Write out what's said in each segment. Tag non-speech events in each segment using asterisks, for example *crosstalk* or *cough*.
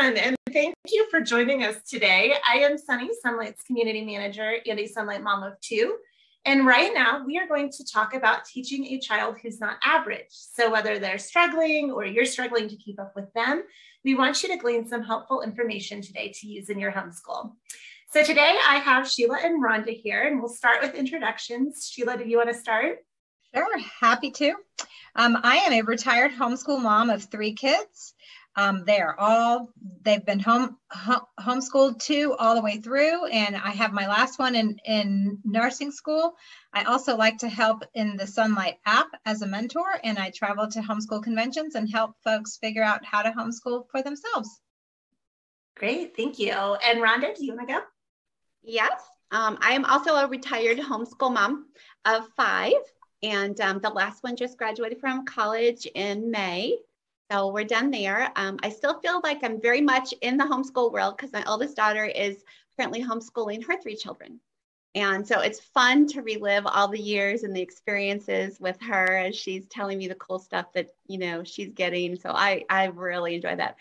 And thank you for joining us today. I am Sunny, Sonlight's community manager and a Sonlight mom of two. And right now, we are going to talk about teaching a child who's not average. So, whether they're struggling or you're struggling to keep up with them, we want you to glean some helpful information today to use in your homeschool. So, today I have Sheila and Rhonda here, and we'll start with introductions. Sheila, do you want to start? Sure, happy to. Um, I am a retired homeschool mom of three kids. Um, they are all they've been home, home homeschooled too all the way through, and I have my last one in in nursing school. I also like to help in the Sonlight app as a mentor, and I travel to homeschool conventions and help folks figure out how to homeschool for themselves. Great, thank you. And Rhonda, do you want to go? Yes, um, I am also a retired homeschool mom of five, and um, the last one just graduated from college in May. So we're done there. Um, I still feel like I'm very much in the homeschool world because my oldest daughter is currently homeschooling her three children. And so it's fun to relive all the years and the experiences with her as she's telling me the cool stuff that, you know, she's getting. So I, I really enjoy that.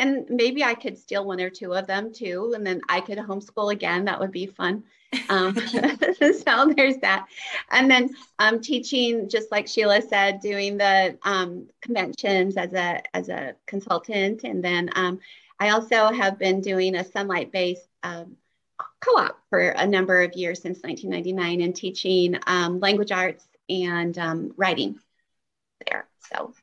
And maybe I could steal one or two of them too. And then I could homeschool again. That would be fun. Um, *laughs* *laughs* so there's that. And then um, teaching, just like Sheila said, doing the um, conventions as a, as a consultant. And then um, I also have been doing a Sonlight-based um, co-op for a number of years since 1999 and teaching um, language arts and writing there. So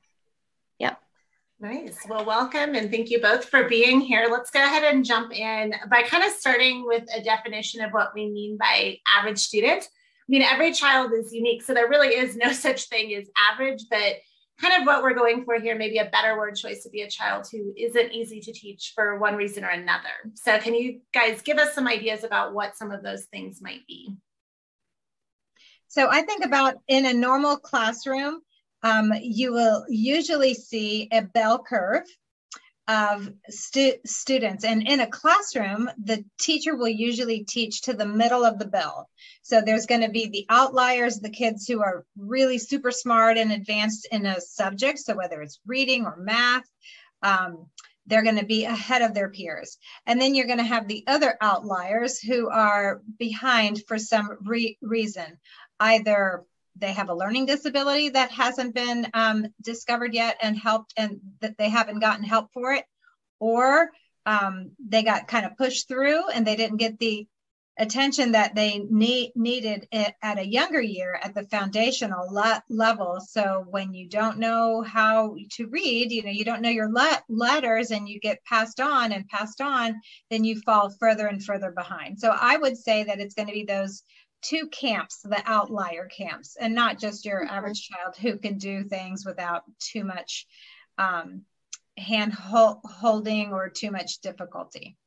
Nice. Well, welcome and thank you both for being here. Let's go ahead and jump in by kind of starting with a definition of what we mean by average student. I mean, every child is unique, so there really is no *laughs* such thing as average, but kind of what we're going for here, maybe a better word choice would be a child who isn't easy to teach for one reason or another. So, can you guys give us some ideas about what some of those things might be? So, I think about in a normal classroom, um, you will usually see a bell curve of stu- students. And in a classroom, the teacher will usually teach to the middle of the bell. So there's going to be the outliers, the kids who are really super smart and advanced in a subject. So whether it's reading or math, um, they're going to be ahead of their peers. And then you're going to have the other outliers who are behind for some re- reason, either they have a learning disability that hasn't been um, discovered yet and helped and that they haven't gotten help for it. Or um, they got kind of pushed through and they didn't get the attention that they need, needed at a younger year at the foundational le- level. So when you don't know how to read you know you don't know your le- letters and you get passed on and passed on then you fall further and further behind. So i would say that it's going to be those two camps, the outlier camps, and not just your mm-hmm. average child who can do things without too much um, hand ho- holding or too much difficulty.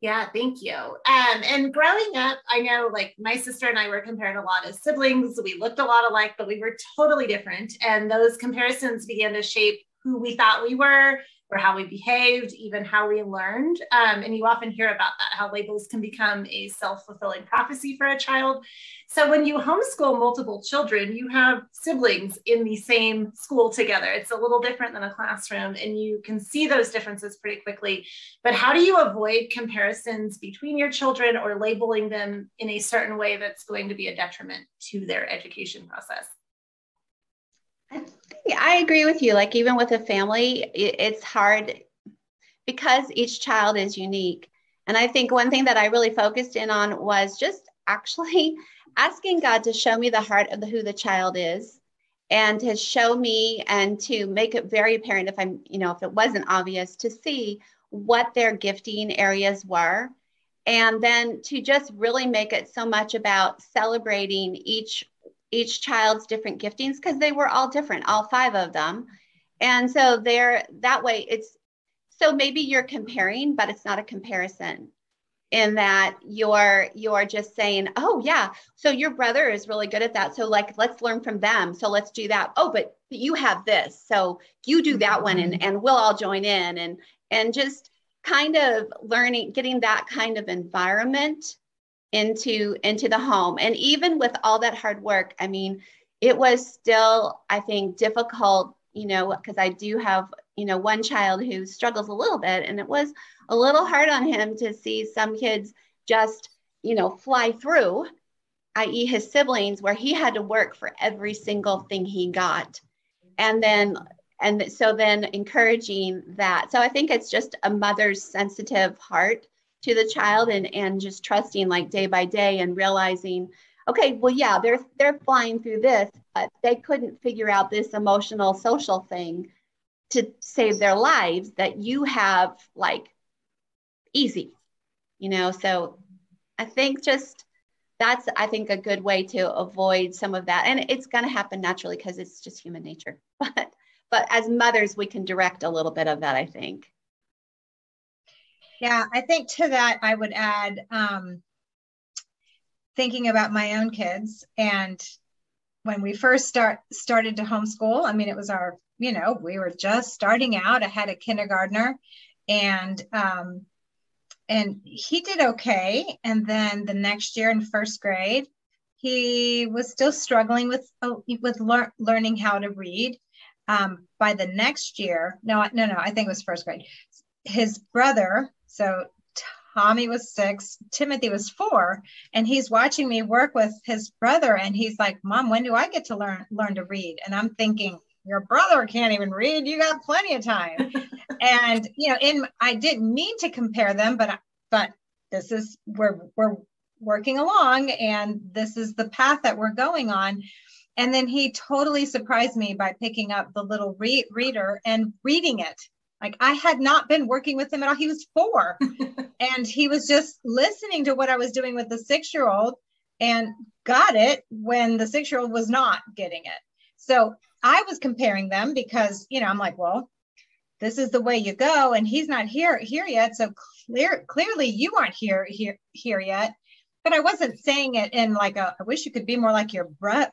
Yeah, thank you. Um, and growing up, I know like my sister and I were compared a lot as siblings. We looked a lot alike, but we were totally different. And those comparisons began to shape who we thought we were, or how we behaved, even how we learned. Um, and you often hear about that, how labels can become a self fulfilling prophecy for a child. So when you homeschool multiple children, you have siblings in the same school together. It's a little different than a classroom, and you can see those differences pretty quickly. But how do you avoid comparisons between your children or labeling them in a certain way that's going to be a detriment to their education process? I agree with you. Like even with a family, it's hard because each child is unique. And I think one thing that I really focused in on was just actually *laughs* asking God to show me the heart of the, who the child is and to show me and to make it very apparent if I'm, you know, if it wasn't obvious to see what their gifting areas were. And then to just really make it so much about celebrating each each child's different giftings because they were all different, all five of them. And so there that way it's so maybe you're comparing, but it's not a comparison in that you're you're just saying oh yeah so your brother is really good at that so like let's learn from them so let's do that oh but you have this so you do that one and, mm-hmm. and we'll all join in and and just kind of learning getting that kind of environment into into the home. And even with all that hard work i mean it was still i think difficult you know because i do have you know one child who struggles a little bit and it was a little hard on him to see some kids just you know fly through i.e his siblings where he had to work for every single thing he got. And then and so then encouraging that. So i think it's just a mother's sensitive heart to the child and and just trusting like day by day and realizing okay well yeah they're they're flying through this but they couldn't figure out this emotional social thing to save their lives that you have like easy you know? So i think just that's i think a good way to avoid some of that. And it's going to happen naturally because it's just human nature. *laughs* But but as mothers we can direct a little bit of that i think yeah i think to that i would add um, thinking about my own kids and when we first start started to homeschool i mean it was our you know we were just starting out i had a kindergartner and um, and he did okay and then the next year in first grade he was still struggling with oh, with lear- learning how to read um, by the next year, no, no, no, I think it was first grade. His brother, so Tommy was six, Timothy was four, and he's watching me work with his brother, and he's like, "Mom, when do I get to learn learn to read?" And I'm thinking, "Your brother can't even read. You got plenty of time." *laughs* and you know, in I didn't mean to compare them, but but this is we're we're working along, and this is the path that we're going on. And then he totally surprised me by picking up the little re- reader and reading it. Like I had not been working with him at all. He was four *laughs* and he was just listening to what I was doing with the six year old and got it when the six year old was not getting it. So I was comparing them because, you know, I'm like, well, this is the way you go and he's not here here yet so clear clearly you aren't here here here yet but i wasn't saying it in like a i wish you could be more like your bro-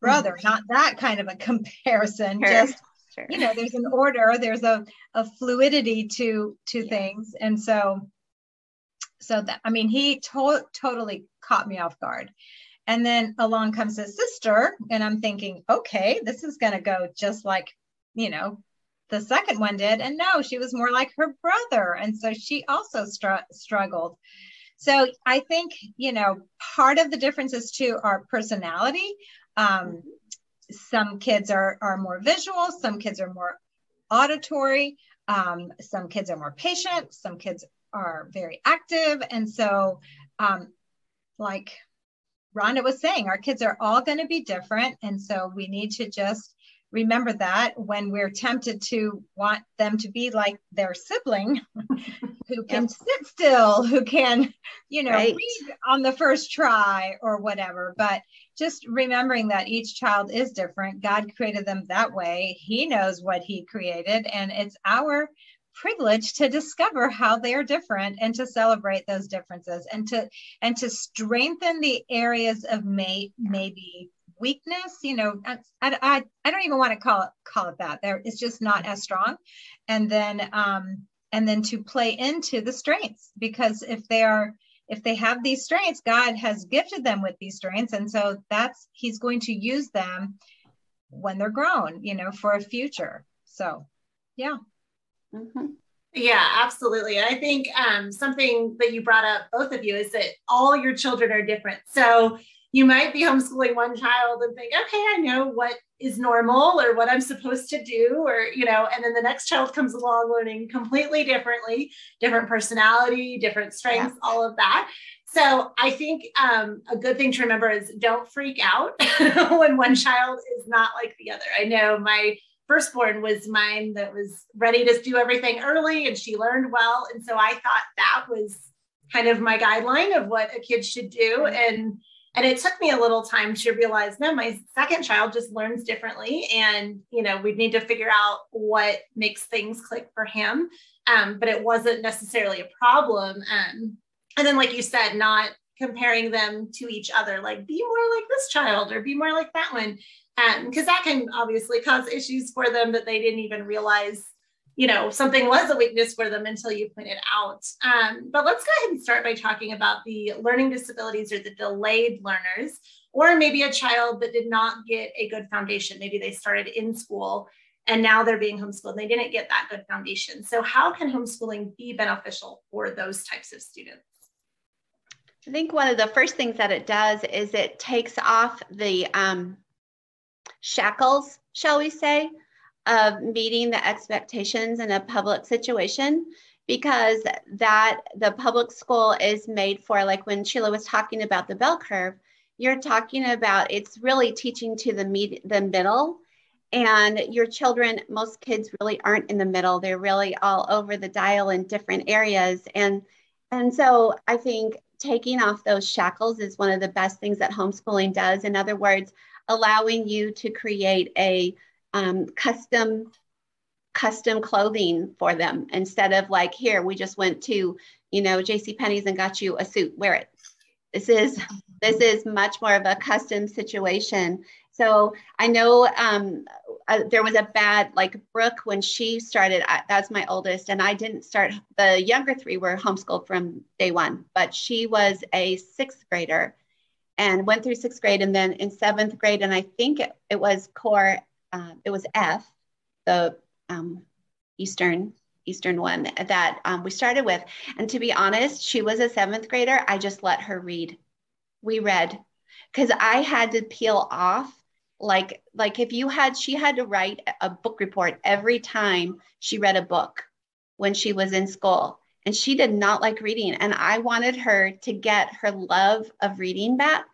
brother, mm-hmm. not that kind of a *laughs* comparison. Sure. Just sure. you know, there's an order, there's a, a fluidity to to yeah. things. And so so that I mean he to- totally caught me off guard. And then along comes his sister, and I'm thinking, okay, this is gonna go just like, you know, the second one did. And no, she was more like her brother. And so she also str- struggled. So I think, you know, part of the differences too are personality. Um, some kids are, are more visual, some kids are more auditory, um, some kids are more patient, some kids are very active. And so, um, like Rhonda was saying, our kids are all going to be different. And so we need to just remember that when we're tempted to want them to be like their sibling *laughs* who can yep. sit still who can you know right. read on the first try or whatever but just remembering that each child is different. God created them that way. He knows what he created and it's our privilege to discover how they are different and to celebrate those differences and to and to strengthen the areas of may maybe weakness you know I, I, I don't even want to call it call it that. There it's just not as strong. And then um and then to play into the strengths because if they are if they have these strengths god has gifted them with these strengths and so that's he's going to use them when they're grown you know for a future so yeah mm-hmm. Yeah, absolutely. I think um, something that you brought up, both of you, is that all your children are different. So you might be homeschooling one child and think, okay, I know what is normal or what I'm supposed to do, or, you know, and then the next child comes along learning completely differently, different personality, different strengths, yeah. all of that. So I think um, a good thing to remember is don't freak out *laughs* when one child is not like the other. I know my firstborn was mine that was ready to do everything early and she learned well. And so I thought that was kind of my guideline of what a kid should do. And and it took me a little time to realize no my second child just learns differently and you know we need to figure out what makes things click for him. Um, but it wasn't necessarily a problem. Um, and then like you said not comparing them to each other like be more like this child or be more like that one. Because um, that can obviously cause issues for them that they didn't even realize you know something was a weakness for them until you point it out. Um, but let's go ahead and start by talking about the learning disabilities or the delayed learners or maybe a child that did not get a good foundation. Maybe they started in school and now they're being homeschooled they didn't get that good foundation. So how can homeschooling be beneficial for those types of students? I think one of the first things that it does is it takes off the um, shackles shall we say of meeting the expectations in a public situation because that the public school is made for like when Sheila was talking about the bell curve you're talking about it's really teaching to the med- the middle. And your children most kids really aren't in the middle. They're really all over the dial in different areas. And and so i think taking off those shackles is one of the best things that homeschooling does. In other words allowing you to create a um, custom custom clothing for them instead of like here we just went to you know jc penney's and got you a suit wear it. This is this is much more of a custom situation. So i know um, uh, there was a bad like brooke when she started I, that's my oldest and i didn't start the younger three were homeschooled from day one but she was a sixth grader and went through sixth grade and then in seventh grade and i think it, it was core um, it was F, the um, Eastern Eastern one that um, we started with. And to be honest, she was a seventh grader. I just let her read. We read because I had to peel off like like if you had she had to write a book report every time she read a book when she was in school and she did not like reading and i wanted her to get her love of reading back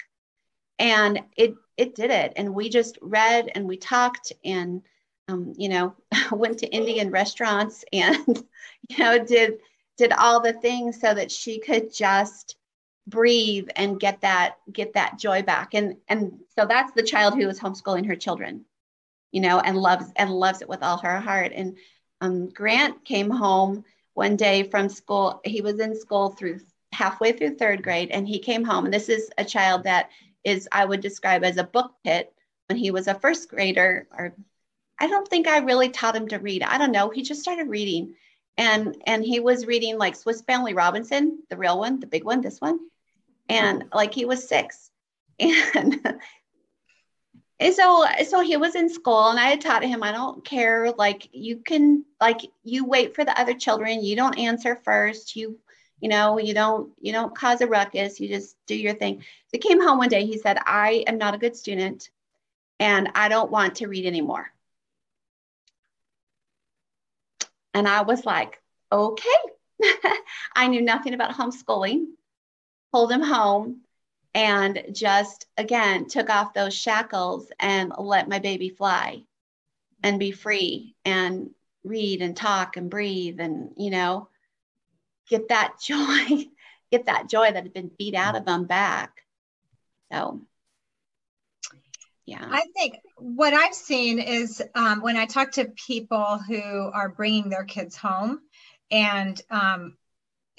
and it it did it. And we just read and we talked and, um, you know, *laughs* went to Indian restaurants *laughs* and, you know, did did all the things so that she could just breathe and get that get that joy back. And and so that's the child who is homeschooling her children, you know, and loves and loves it with all her heart. And um, Grant came home one day from school. He was in school through halfway through third grade, and he came home. And this is a child that is I would describe as a book pit when he was a first grader or I don't think I really taught him to read. I don't know. He just started reading and and he was reading like Swiss Family Robinson, the real one, the big one, this one. And oh. like he was 6. *laughs* And and so so he was in school and I had taught him I don't care like you can like you wait for the other children, you don't answer first, you you know you don't you don't cause a ruckus you just do your thing. He came home one day he said i am not a good student and i don't want to read anymore. And i was like okay. *laughs* I knew nothing about homeschooling pulled him home and just again took off those shackles and let my baby fly and be free and read and talk and breathe and you know get that *laughs* joy, get that joy that had been beat out of them back. So, yeah. I think what I've seen is um, when I talk to people who are bringing their kids home, and um,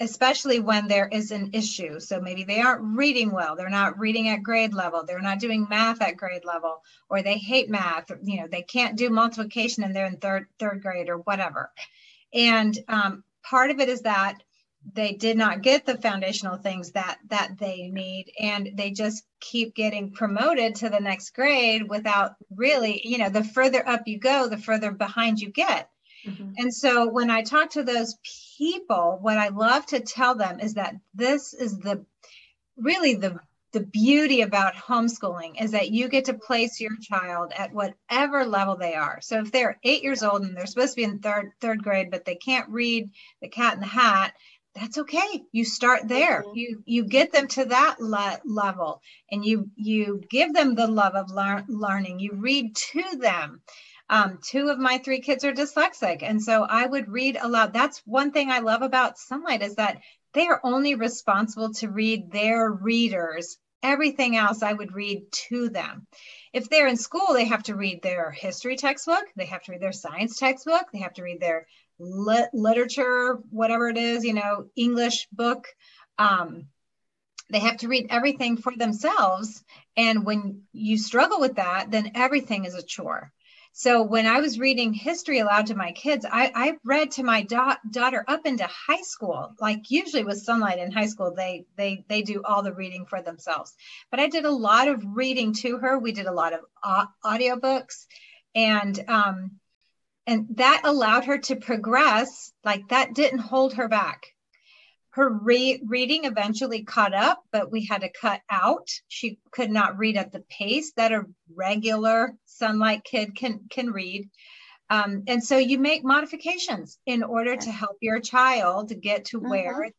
especially when there is an issue. So maybe they aren't reading well, they're not reading at grade level, they're not doing math at grade level, or they hate math, you know, they can't do multiplication and they're in third third grade or whatever. And um, part of it is that they did not get the foundational things that that they need and they just keep getting promoted to the next grade without really you know the further up you go the further behind you get mm-hmm. and so when i talk to those people what i love to tell them is that this is the really the the beauty about homeschooling is that you get to place your child at whatever level they are. So if they're eight years old and they're supposed to be in third third grade, but they can't read the cat in the hat, that's okay. You start there. mm-hmm. you you get them to that le- level and you you give them the love of lear- learning. You read to them. Um, two of my three kids are dyslexic and so i would read aloud. That's one thing i love about Sonlight is that they are only responsible to read their readers. Everything else I would read to them. If they're in school, they have to read their history textbook, they have to read their science textbook, they have to read their lit- literature, whatever it is, you know, English book. Um, they have to read everything for themselves. And when you struggle with that, then everything is a chore. So when I was reading history aloud to my kids, I, I read to my da- daughter up into high school. Like usually with Sonlight in high school, they they they do all the reading for themselves. But I did a lot of reading to her. We did a lot of a- audiobooks, and um, and that allowed her to progress. Like that didn't hold her back her re- reading eventually caught up, but we had to cut out. She could not read at the pace that a regular Sonlight kid can can read. Um, and so you make modifications in order to help your child get to mm-hmm. where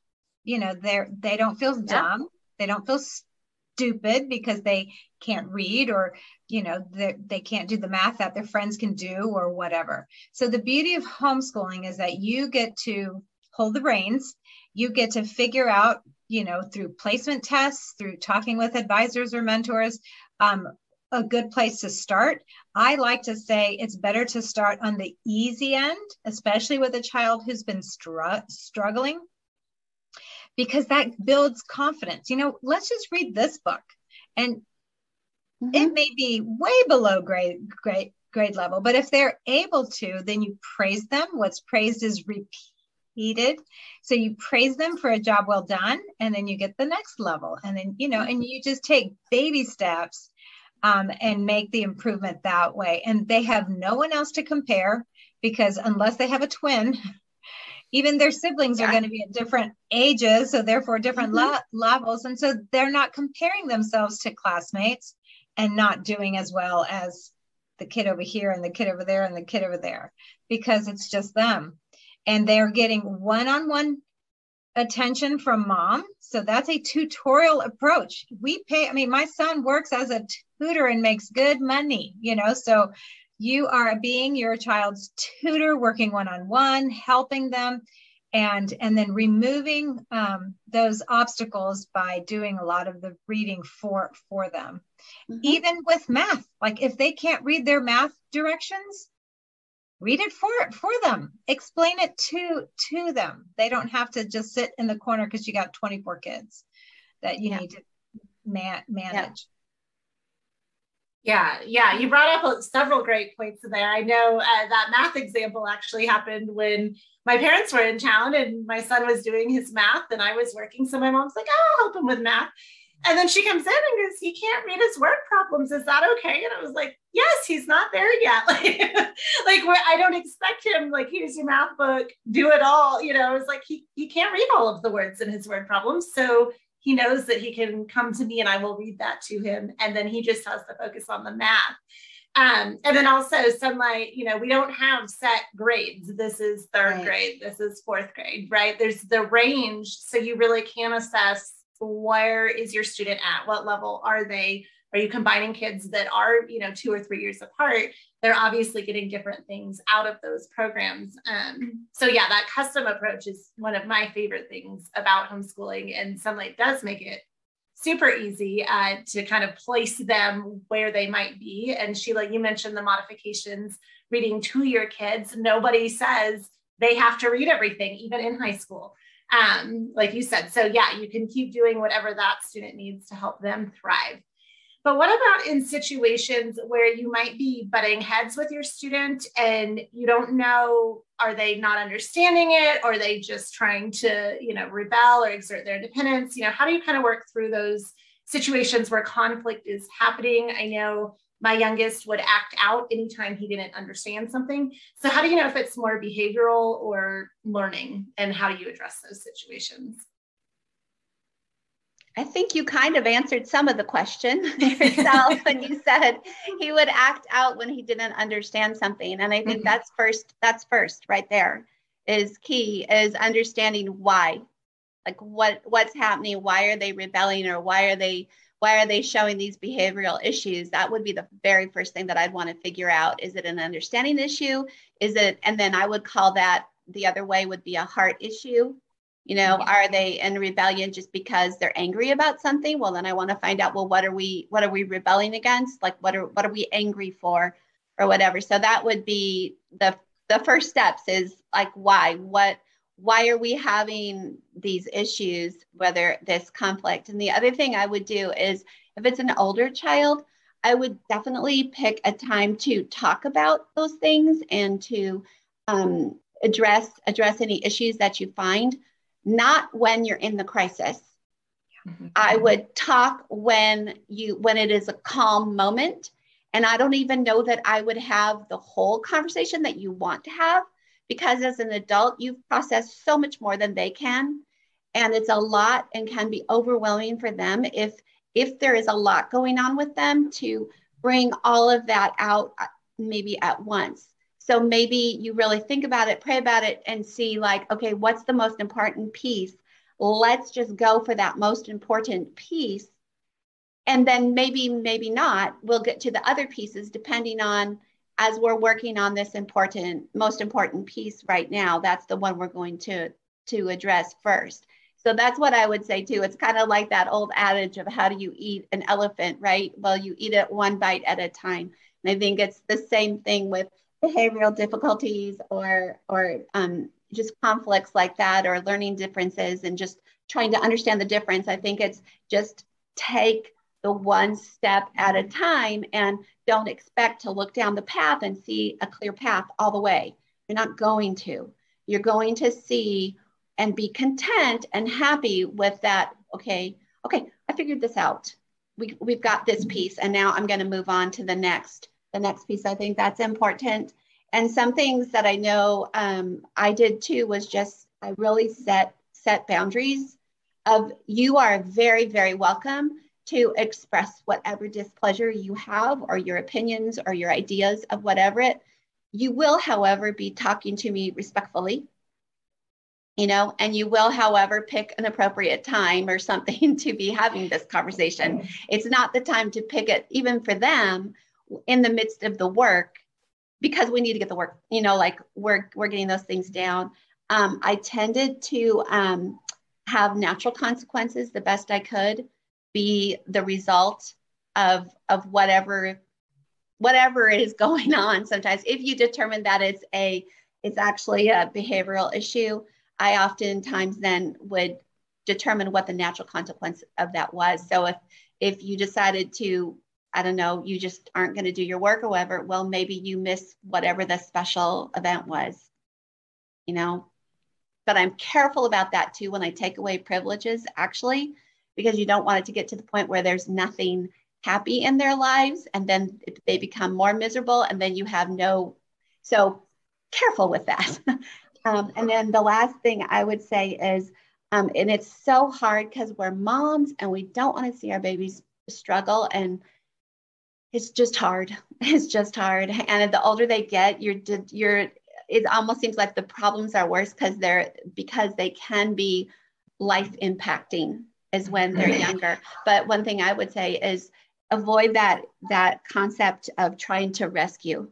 you know they're they don't feel dumb, they don't feel stupid because they can't read or you know they, they can't do the math that their friends can do or whatever. So the beauty of homeschooling is that you get to hold the reins you get to figure out, you know, through placement tests, through talking with advisors or mentors, um, a good place to start. I like to say it's better to start on the easy end, especially with a child who's been str- struggling, because that builds confidence. You know, let's just read this book. And mm-hmm. it may be way below grade, grade, grade level, but if they're able to, then you praise them. What's praised is repeated. So you praise them for a job well done, and then you get the next level. And then, you know, and you just take baby steps um, and make the improvement that way. And they have no one else to compare because unless they have a twin, *laughs* even their siblings yeah. are going to be at different ages, so therefore different mm-hmm. le- levels. And so they're not comparing themselves to classmates and not doing as well as the kid over here and the kid over there and the kid over there because it's just them and they're getting one-on-one attention from mom so that's a tutorial approach we pay i mean my son works as a tutor and makes good money you know so you are being your child's tutor working one-on-one helping them and and then removing um, those obstacles by doing a lot of the reading for for them. Mm-hmm. even with math like if they can't read their math directions read it for for them. Explain it to to them. They don't have to just sit in the corner because you got 24 kids that you yeah. need to man- manage yeah. yeah you brought up several great points there i know uh, that math example actually happened when my parents were in town and my son was doing his math and i was working so my mom's like oh, i'll help him with math and then she comes in and goes, he can't read his word problems. Is that okay? And I was like, yes, he's not there yet. *laughs* Like, like I don't expect him, like, here's your math book, do it all. You know, it's like he, he can't read all of the words in his word problems. So he knows that he can come to me and I will read that to him. And then he just has to focus on the math. Um, and then also Sonlight, you know, we don't have set grades. This is third right. grade, this is fourth grade, right? There's the range. So you really can assess where is your student at? What level are they? Are you combining kids that are, you know, two or three years apart? They're obviously getting different things out of those programs. Um, so yeah, that custom approach is one of my favorite things about homeschooling, and Sonlight does make it super easy uh, to kind of place them where they might be. And Sheila, you mentioned the modifications reading to your kids. Nobody says they have to read everything, even in high school um, like you said. So, yeah, you can keep doing whatever that student needs to help them thrive. But what about in situations where you might be butting heads with your student and you don't know, are they not understanding it? Or are they just trying to, you know, rebel or exert their independence? You know, how do you kind of work through those situations where conflict is happening? I know my youngest would act out anytime he didn't understand something. So, how do you know if it's more behavioral or learning, and how do you address those situations? I think you kind of answered some of the question *laughs* yourself when you said he would act out when he didn't understand something. And I think mm-hmm. that's first, that's first right there is key is understanding why. Like what what's happening, why are they rebelling or why are they why are they showing these behavioral issues that would be the very first thing that i'd want to figure out is it an understanding issue is it and then i would call that the other way would be a heart issue You know, are they in rebellion just because they're angry about something? Well, then I want to find out, well, what are we what are we rebelling against? Like what are what are we angry for or whatever. So that would be the the first steps is like why? What why are we having these issues, whether this conflict? And the other thing I would do is if it's an older child, I would definitely pick a time to talk about those things and to um, address address any issues that you find. Not when you're in the crisis. Mm-hmm. I would talk when you when it is a calm moment, and I don't even know that I would have the whole conversation that you want to have because as an adult you've processed so much more than they can, and it's a lot and can be overwhelming for them if if there is a lot going on with them to bring all of that out uh, maybe at once. So maybe you really think about it, pray about it, and see like, okay, what's the most important piece? Let's just go for that most important piece. And then maybe, maybe not, we'll get to the other pieces depending on as we're working on this important, most important piece right now. That's the one we're going to to address first. So that's what I would say too. It's kind of like that old adage of how do you eat an elephant, right? Well, you eat it one bite at a time. And I think it's the same thing with behavioral difficulties or or um, just conflicts like that or learning differences and just trying to understand the difference. I think it's just take the one step at a time and don't expect to look down the path and see a clear path all the way. You're not going to. You're going to see and be content and happy with that. Okay, okay, I figured this out. We, we've got this piece and now I'm going to move on to the next, the next piece. I think that's important. And some things that I know um, I did too was just, I really set, set boundaries of you are very, very welcome to express whatever displeasure you have or your opinions or your ideas of whatever it. You will, however, be talking to me respectfully you know, and you will, however, pick an appropriate time or something *laughs* to be having this conversation. It's not the time to pick it, even for them, in the midst of the work, because we need to get the work, you know, like we're we're getting those things down. Um, I tended to um, have natural consequences the best I could be the result of of whatever whatever *laughs* is going on sometimes if you determine that it's a it's actually a behavioral issue I oftentimes then would determine what the natural consequence of that was. So if if you decided to, I don't know, you just aren't going to do your work or whatever, well, maybe you miss whatever the special event was, you know. But I'm careful about that too when I take away privileges, actually, because you don't want it to get to the point where there's nothing happy in their lives and then they become more miserable and then you have no. So careful with that. *laughs* Um, and then the last thing I would say is, um, and it's so hard because we're moms and we don't want to see our babies struggle. And it's just hard. *laughs* It's just hard. And the older they get, you're, you're, it almost seems like the problems are worse because they're, because they can be life impacting is when they're younger. But one thing I would say is avoid that, that concept of trying to rescue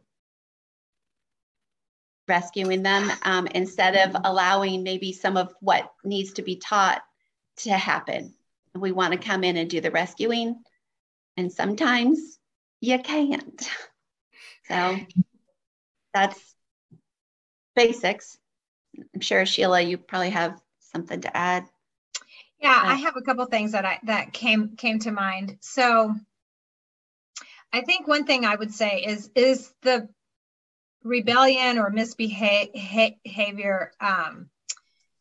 rescuing them um, instead of allowing maybe some of what needs to be taught to happen. We want to come in and do the rescuing, and sometimes you can't. So that's basics. I'm sure Sheila, you probably have something to add. Yeah, I have a couple things that I that came came to mind. So I think one thing I would say is is the rebellion or misbehavior um,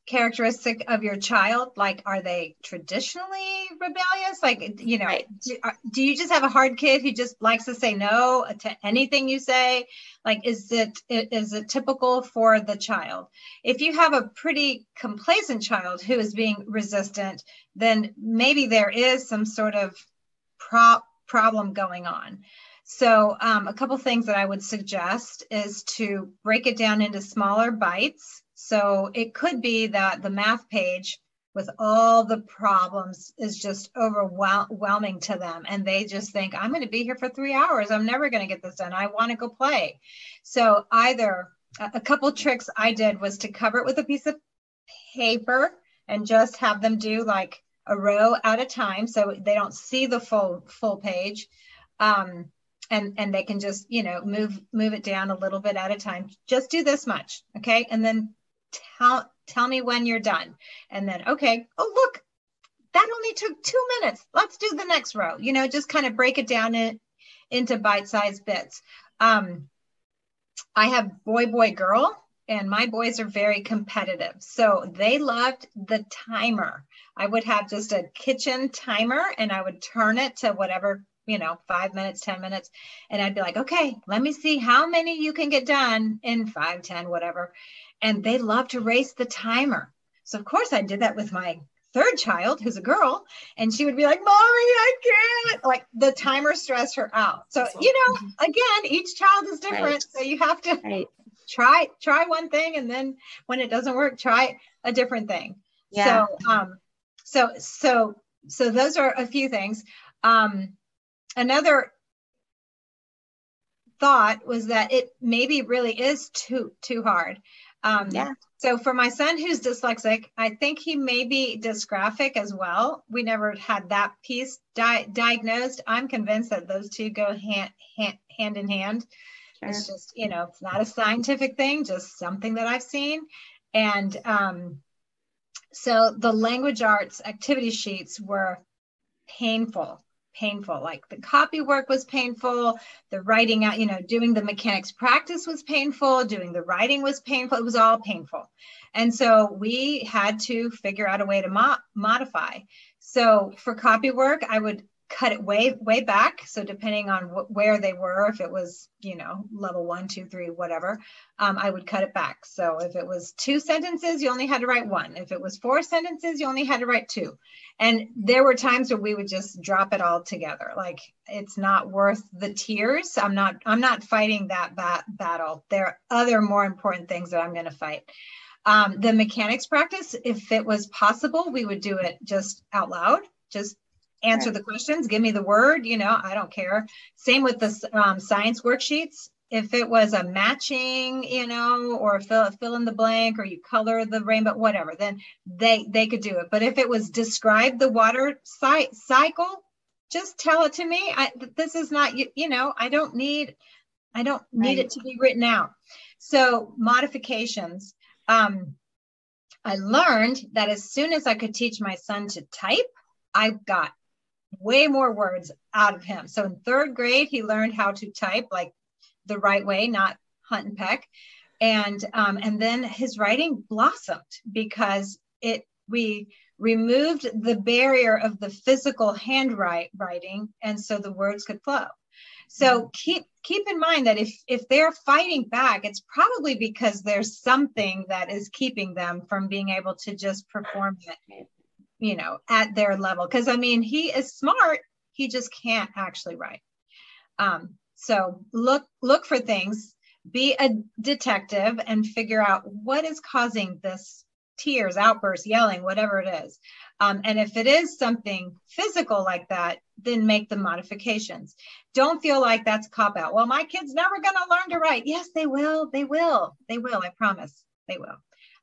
characteristic of your child? Like, are they traditionally rebellious? Like, you know, right. do, do, you just have a hard kid who just likes to say no to anything you say? Like, is it is it typical for the child? If you have a pretty complacent child who is being resistant, then maybe there is some sort of prop problem going on. So, um, a couple things that I would suggest is to break it down into smaller bites. So, it could be that the math page with all the problems is just overwhelming to them. And they just think, I'm going to be here for three hours. I'm never going to get this done. I want to go play. So, either a couple tricks I did was to cover it with a piece of paper and just have them do like a row at a time so they don't see the full full page um, and and they can just you know move move it down a little bit at a time just do this much okay and then tell tell me when you're done and then okay oh look that only took two minutes let's do the next row you know just kind of break it down in, into bite-sized bits um, i have boy boy girl and my boys are very competitive. So they loved the timer. I would have just a kitchen timer and I would turn it to whatever, you know, five minutes, 10 minutes. And I'd be like, okay, let me see how many you can get done in five, 10, whatever. And they love to race the timer. So, of course, I did that with my third child, who's a girl, and she would be like, Mommy, I can't. Like the timer stressed her out. So, you know, again, each child is different. Right. So you have to right try try one thing and then when it doesn't work try a different thing yeah. so um so so so those are a few things um another thought was that it maybe really is too too hard um yeah. so for my son who's dyslexic i think he may be dysgraphic as well. We never had that piece di- diagnosed. I'm convinced that those two go hand hand, hand in hand. Sure. It's just, you know, it's not a scientific thing, just something that I've seen. And um, so the language arts activity sheets were painful, painful. Like the copy work was painful, the writing out, you know, doing the mechanics practice was painful, doing the writing was painful. It was all painful. And so we had to figure out a way to mo- modify. So for copy work, I would cut it way way back. So depending on wh- where they were if it was you know level one two three whatever um, i would cut it back. So if it was two sentences you only had to write one. If it was four sentences you only had to write two. And there were times where we would just drop it all together. Like it's not worth the tears. I'm not i'm not fighting that bat- battle. There are other more important things that i'm going to fight. Um, the mechanics practice if it was possible we would do it just out loud just answer the questions, give me the word, you know, I don't care. Same with the um, science worksheets. If it was a matching, you know, or fill, fill in the blank or you color the rainbow, whatever, then they, they could do it. But if it was describe the water cy- cycle, just tell it to me. I, this is not, you, you know, I don't need, I don't need right. it to be written out. So modifications. Um, I learned that as soon as I could teach my son to type, I got way more words out of him. So in third grade, he learned how to type like the right way, not hunt and peck. And um, and then his writing blossomed because it we removed the barrier of the physical handwriting, and so the words could flow. So keep keep in mind that if if they're fighting back, it's probably because there's something that is keeping them from being able to just perform it you know, at their level. Because I mean, he is smart, he just can't actually write. Um, so look look for things, be a detective, and figure out what is causing this tears, outbursts, yelling, whatever it is. Um, and if it is something physical like that, then make the modifications. Don't feel like that's cop out. Well, my kid's never going to learn to write. Yes, they will. They will. They will. I promise. They will.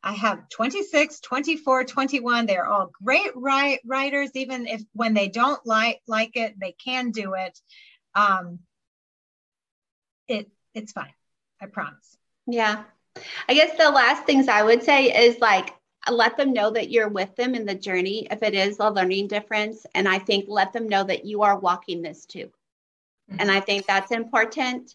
I have 26, 24, 21. They're all great writers, even if when they don't like like it, they can do it. Um, it it's fine. I promise. Yeah. I guess the last things I would say is like let them know that you're with them in the journey if it is a learning difference. And I think let them know that you are walking this too. Mm-hmm. And I think that's important.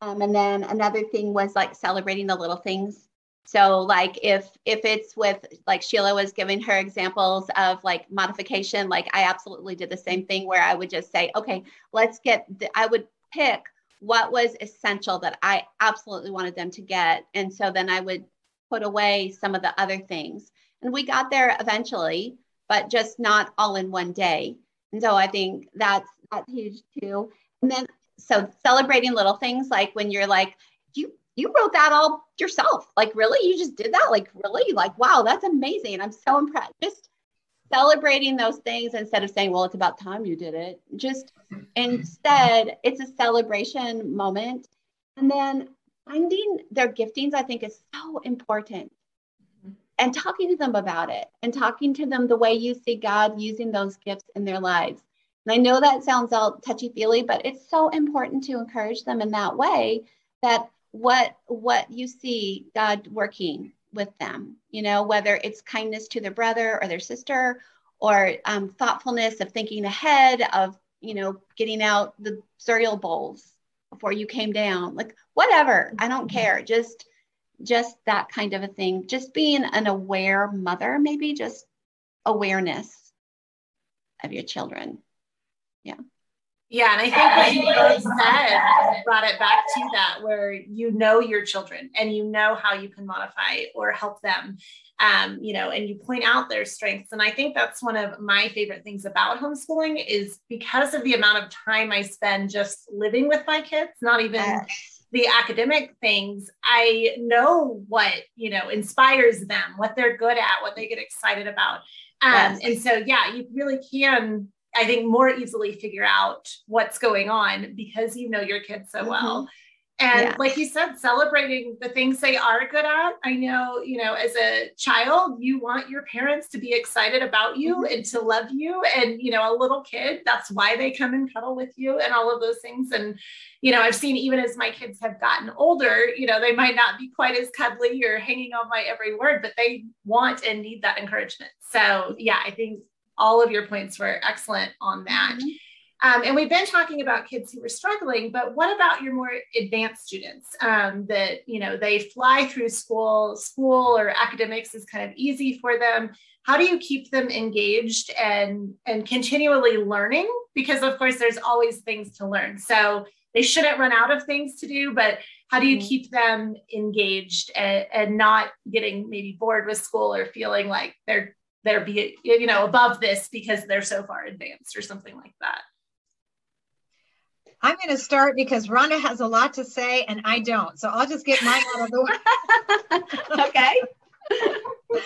Um, and then another thing was like celebrating the little things so like if if it's with like Sheila was giving her examples of like modification, like I absolutely did the same thing where I would just say, okay, let's get the, I would pick what was essential that I absolutely wanted them to get. And so then I would put away some of the other things. And we got there eventually, but just not all in one day. And so I think that's that's huge too. And then so celebrating little things like when you're like, you you wrote that all yourself. Like, really? You just did that? Like, really? Like, wow, that's amazing. I'm so impressed. Just celebrating those things instead of saying, well, it's about time you did it. Just instead, it's a celebration moment. And then finding their giftings, I think, is so important. and talking to them about it and talking to them the way you see God using those gifts in their lives. And I know that sounds all touchy feely, but it's so important to encourage them in that way that what what you see God working with them, you know, whether it's kindness to their brother or their sister or um, thoughtfulness of thinking ahead of, you know, getting out the cereal bowls before you came down, like whatever, I don't care. Just just that kind of a thing. Just being an aware mother, maybe just awareness of your children. Yeah. Yeah, and I think what you both said brought it back to that, where you know your children and you know how you can modify or help them, um, you know, and you point out their strengths. And I think that's one of my favorite things about homeschooling is because of the amount of time I spend just living with my kids, not even the academic things. I know what you know inspires them, what they're good at, what they get excited about. Um, yes. And so, yeah, you really can I think more easily figure out what's going on because you know your kids so mm-hmm. well. And yeah. like you said, celebrating the things they are good at. I know, you know, as a child, you want your parents to be excited about you mm-hmm. and to love you. And, you know, a little kid, that's why they come and cuddle with you and all of those things. And, you know, I've seen even as my kids have gotten older, you know, they might not be quite as cuddly or hanging on my every word, but they want and need that encouragement. So, yeah, I think all of your points were excellent on that. Mm-hmm. Um, and we've been talking about kids who were struggling, but what about your more advanced students um, that, you know, they fly through school, school or academics is kind of easy for them. How do you keep them engaged and, and continually learning? Because of course, there's always things to learn. So they shouldn't run out of things to do, but how do you mm-hmm. keep them engaged and, and not getting maybe bored with school or feeling like they're they're be you know above this because they're so far advanced or something like that. I'm going to start because rhonda has a lot to say and i don't. So i'll just get mine out of the way. *laughs* Okay. *laughs*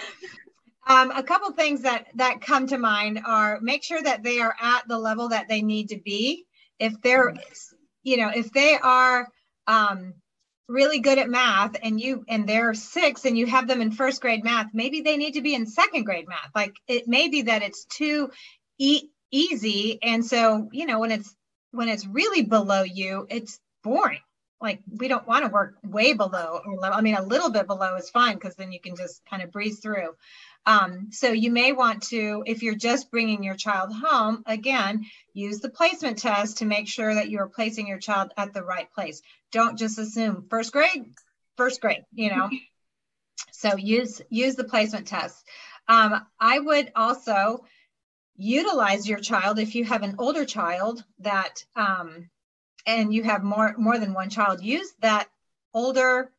Um, a couple things that that come to mind are make sure that they are at the level that they need to be. If they're you know if they are um, really good at math and you and they're six and you have them in first grade math maybe they need to be in second grade math. Like it may be that it's too e- easy. And so you know when it's when it's really below you it's boring. Like we don't want to work way below or level. i mean a little bit below is fine because then you can just kind of breeze through um, so you may want to, if you're just bringing your child home, again, use the placement test to make sure that you're placing your child at the right place. Don't just assume first grade, first grade, you know. *laughs* so use use the placement test. Um, I would also utilize your child if you have an older child that um, and you have more more than one child. Use that older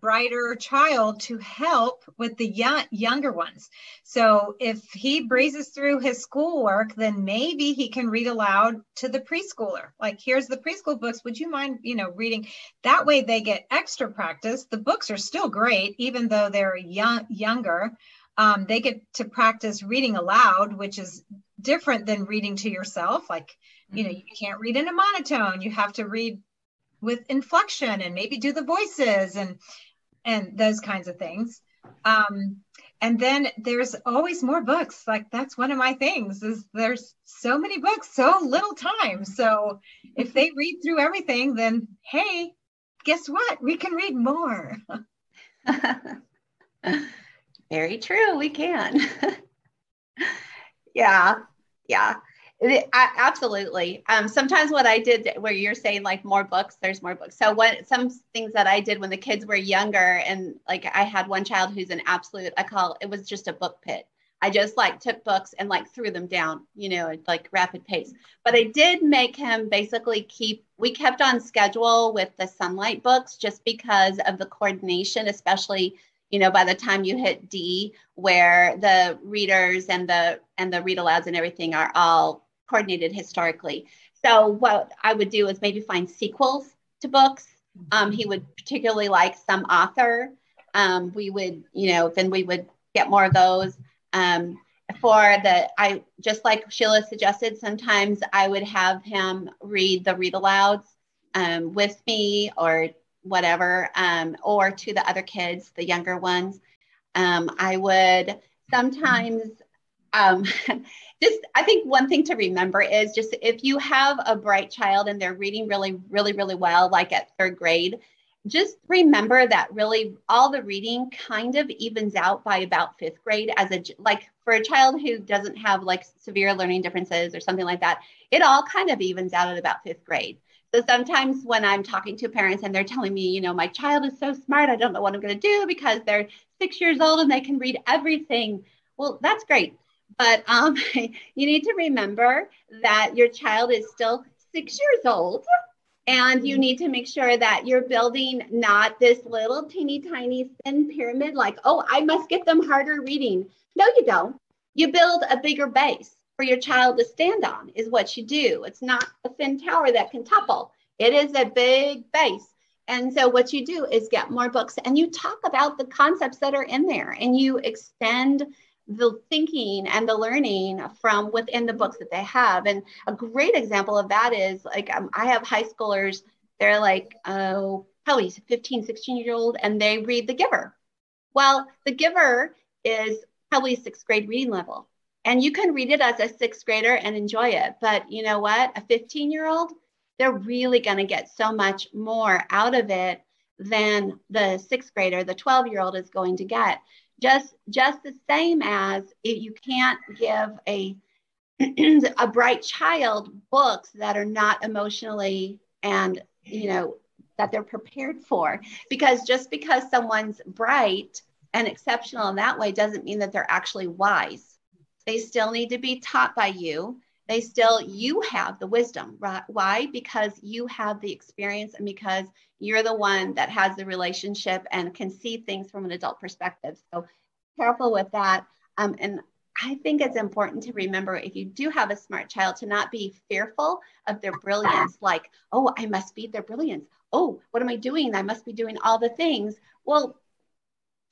brighter child to help with the young, younger ones. So if he breezes through his schoolwork, then maybe he can read aloud to the preschooler. Like, here's the preschool books. Would you mind, you know, reading? That way they get extra practice. The books are still great, even though they're young, younger. Um, they get to practice reading aloud, which is different than reading to yourself. Like, you know, mm-hmm. you can't read in a monotone. You have to read with inflection and maybe do the voices and and those kinds of things. Um, and then there's always more books. Like that's one of my things is there's so many books, so little time. So if they *laughs* read through everything, then hey, guess what? We can read more. *laughs* Very true. We can. *laughs* yeah. Yeah. I, absolutely. Um, sometimes what I did, where you're saying like more books, there's more books. So what some things that I did when the kids were younger, and like I had one child who's an absolute, I call it was just a book pit. I just like took books and like threw them down, you know, at like rapid pace. But I did make him basically keep. We kept on schedule with the Sonlight books just because of the coordination, especially you know by the time you hit d where the readers and the and the read alouds and everything are all coordinated historically. So what I would do is maybe find sequels to books. Um, he would particularly like some author. Um, we would, you know, then we would get more of those. Um, for the, I just like Sheila suggested, sometimes I would have him read the read alouds um, with me or whatever, um, or to the other kids, the younger ones. Um, I would sometimes um, *laughs* just I think one thing to remember is just if you have a bright child and they're reading really, really, really well, like at third grade, just remember that really all the reading kind of evens out by about fifth grade as a like for a child who doesn't have like severe learning differences or something like that it all kind of evens out at about fifth grade. So sometimes when i'm talking to parents and they're telling me you know my child is so smart i don't know what i'm going to do because they're six years old and they can read everything well that's great but um, *laughs* you need to remember that your child is still six years old and you need to make sure that you're building not this little teeny tiny thin pyramid, like, oh, I must get them harder reading. No, you don't. You build a bigger base for your child to stand on, is what you do. It's not a thin tower that can topple, it is a big base. And so, what you do is get more books and you talk about the concepts that are in there and you extend the thinking and the learning from within the books that they have. And a great example of that is like um, I have high schoolers, they're like, oh, probably 15, 16 year old, and they read The Giver. Well, The Giver is probably sixth grade reading level. And you can read it as a sixth grader and enjoy it. But you know what? A 15 year old, they're really going to get so much more out of it than the sixth grader, the 12 year old is going to get just just the same as it, you can't give a *clears throat* a bright child books that are not emotionally and you know that they're prepared for. Because just because someone's bright and exceptional in that way doesn't mean that they're actually wise. They still need to be taught by you they still you have the wisdom right? Why? Because you have the experience and because you're the one that has the relationship and can see things from an adult perspective. So careful with that. Um, and i think it's important to remember if you do have a smart child to not be fearful of their brilliance like oh i must be their brilliance. Oh what am i doing? I must be doing all the things. Well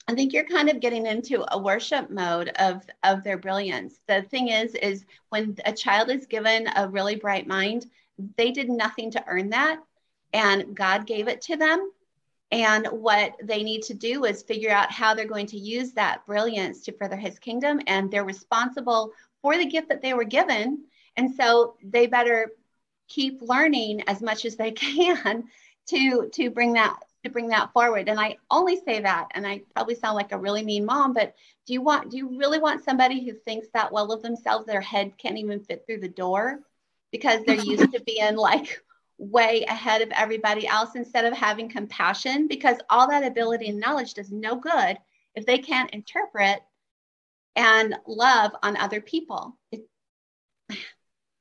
I think you're kind of getting into a worship mode of, of their brilliance. The thing is, is when a child is given a really bright mind, they did nothing to earn that. And God gave it to them. And what they need to do is figure out how they're going to use that brilliance to further his kingdom. And they're responsible for the gift that they were given. And so they better keep learning as much as they *laughs* can to, to bring that to bring that forward. And I only say that, and I probably sound like a really mean mom, but do you want, do you really want somebody who thinks that well of themselves, their head can't even fit through the door because they're *laughs* used to being like way ahead of everybody else instead of having compassion? Because all that ability and knowledge does no good if they can't interpret and love on other people. It, *sighs*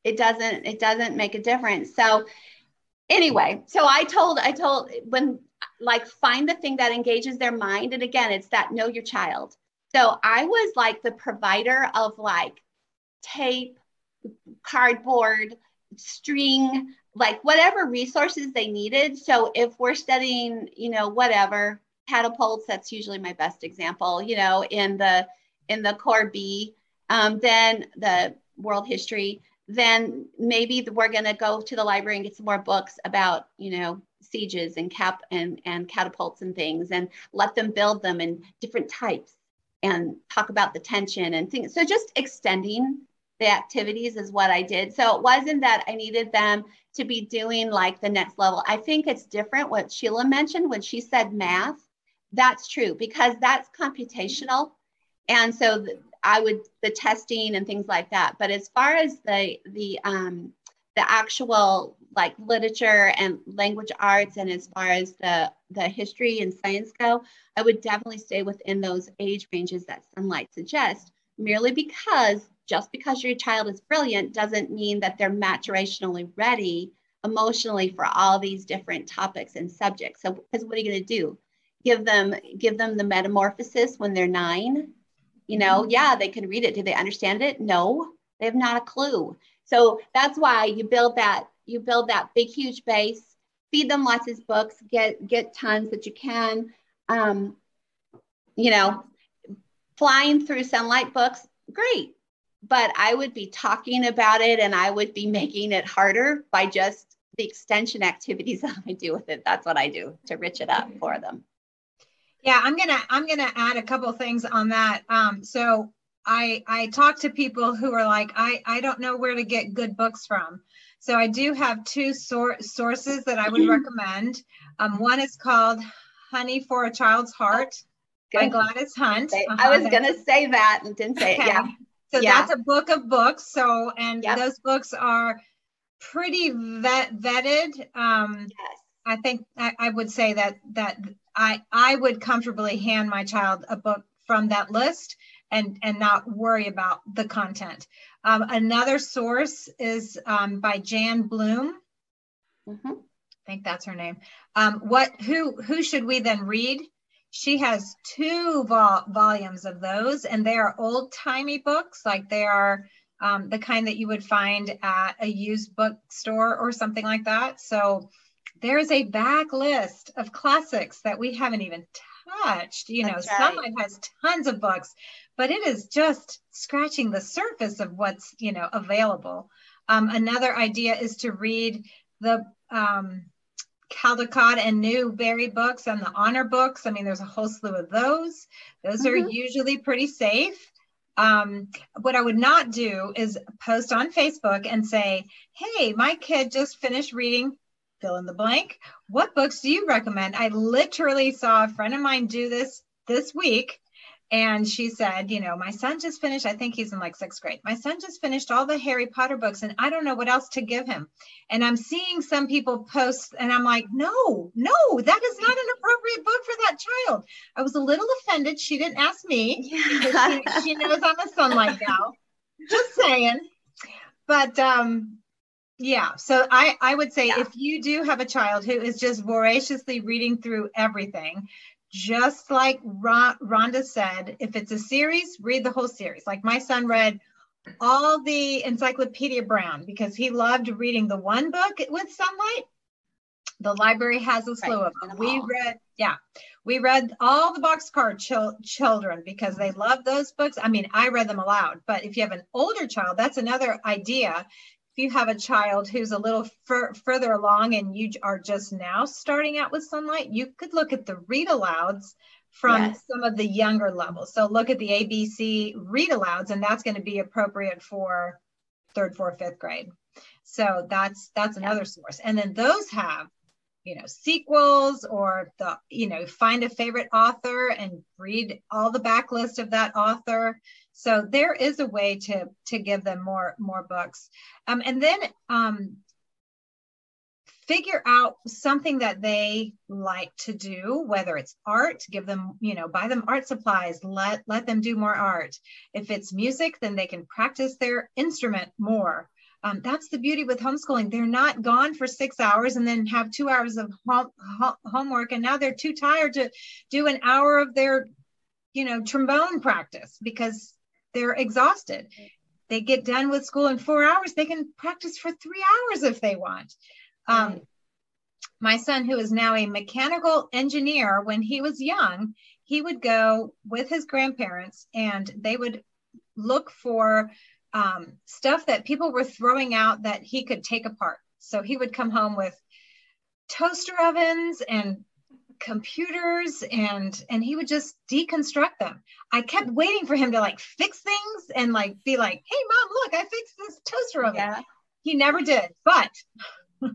it doesn't, it doesn't make a difference. So anyway, so I told, I told when like find the thing that engages their mind. And again, it's that know your child. So I was like the provider of like tape, cardboard, string, like whatever resources they needed. So if we're studying, you know, whatever catapults, that's usually my best example, you know, in the in the core B, um, then the world history, then maybe we're going to go to the library and get some more books about, you know, sieges and cap and, and catapults and things and let them build them in different types and talk about the tension and things. So just extending the activities is what I did. So it wasn't that I needed them to be doing like the next level. I think it's different what Sheila mentioned when she said math. That's true because that's computational. And so I would the testing and things like that. But as far as the the um, the actual like literature and language arts and as far as the the history and science go i would definitely stay within those age ranges that Sonlight suggests merely because just because your child is brilliant doesn't mean that they're maturationally ready emotionally for all these different topics and subjects. So because what are you going to do? Give them give them the metamorphosis when they're nine? You know mm-hmm. yeah they can read it. Do they understand it? No they have not a clue. So that's why you build that you build that big huge base feed them lots of books get get tons that you can um, you know flying through Sonlight books great but i would be talking about it and i would be making it harder by just the extension activities *laughs* that i do with it that's what i do to rich it up for them Yeah, I'm gonna I'm gonna add a couple things on that. Um, so I I talk to people who are like I I don't know where to get good books from. So I do have two sor- sources that I would recommend. Um, one is called Honey for a Child's Heart oh, by Gladys Hunt. Uh-huh. I was gonna say that and didn't say it. Yeah. So yeah. that's a book of books. So and yep. those books are pretty vet- vetted. Um, yes. I think I, I would say that that I I would comfortably hand my child a book from that list and and not worry about the content. Um, another source is um, by Jan Bloom. Mm-hmm. I think that's her name. Um, what who who should we then read? She has two vol- volumes of those, and they are old timey books, like they are um, the kind that you would find at a used bookstore or something like that. So there's a back list of classics that we haven't even touched. You know, right. Sonlight has tons of books, but it is just scratching the surface of what's, you know, available. Um, another idea is to read the um, Caldecott and Newbery books and the honor books. I mean, there's a whole slew of those. Those mm-hmm. are usually pretty safe. Um, what I would not do is post on Facebook and say, hey, my kid just finished reading fill in the blank. What books do you recommend? I literally saw a friend of mine do this this week. And she said, you know, my son just finished, I think he's in like sixth grade. My son just finished all the Harry Potter books and I don't know what else to give him. And I'm seeing some people post and I'm like, no, no, that is not an appropriate book for that child. I was a little offended. She didn't ask me. Yeah. She, she knows I'm a Sonlight gal. Just saying. But um, yeah. So I, I would say yeah. if you do have a child who is just voraciously reading through everything, just like Rhonda said, if it's a series, read the whole series. Like my son read all the Encyclopedia Brown because he loved reading the one book with Sonlight. The library has a slew right. of them. We read, yeah, we read all the boxcar chil- children because they love those books. I mean, I read them aloud, but if you have an older child, that's another idea if you have a child who's a little fur- further along and you are just now starting out with Sonlight, you could look at the read alouds from yes. some of the younger levels. So look at the ABC read alouds, and that's going to be appropriate for third, fourth, fifth grade. So that's that's another source. And then those have, you know, sequels or the, you know, find a favorite author and read all the backlist of that author. So there is a way to to give them more more books, um, and then um, figure out something that they like to do whether it's art give them you know buy them art supplies let let them do more art. If it's music then they can practice their instrument more um, that's the beauty with homeschooling they're not gone for six hours and then have two hours of home, homework and now they're too tired to do an hour of their you know trombone practice because they're exhausted. They get done with school in four hours. They can practice for three hours if they want. Um, my son, who is now a mechanical engineer, when he was young, he would go with his grandparents and they would look for um, stuff that people were throwing out that he could take apart. So he would come home with toaster ovens and computers and and he would just deconstruct them i kept waiting for him to like fix things and like be like hey mom look i fixed this toaster oven yeah. he never did but *laughs*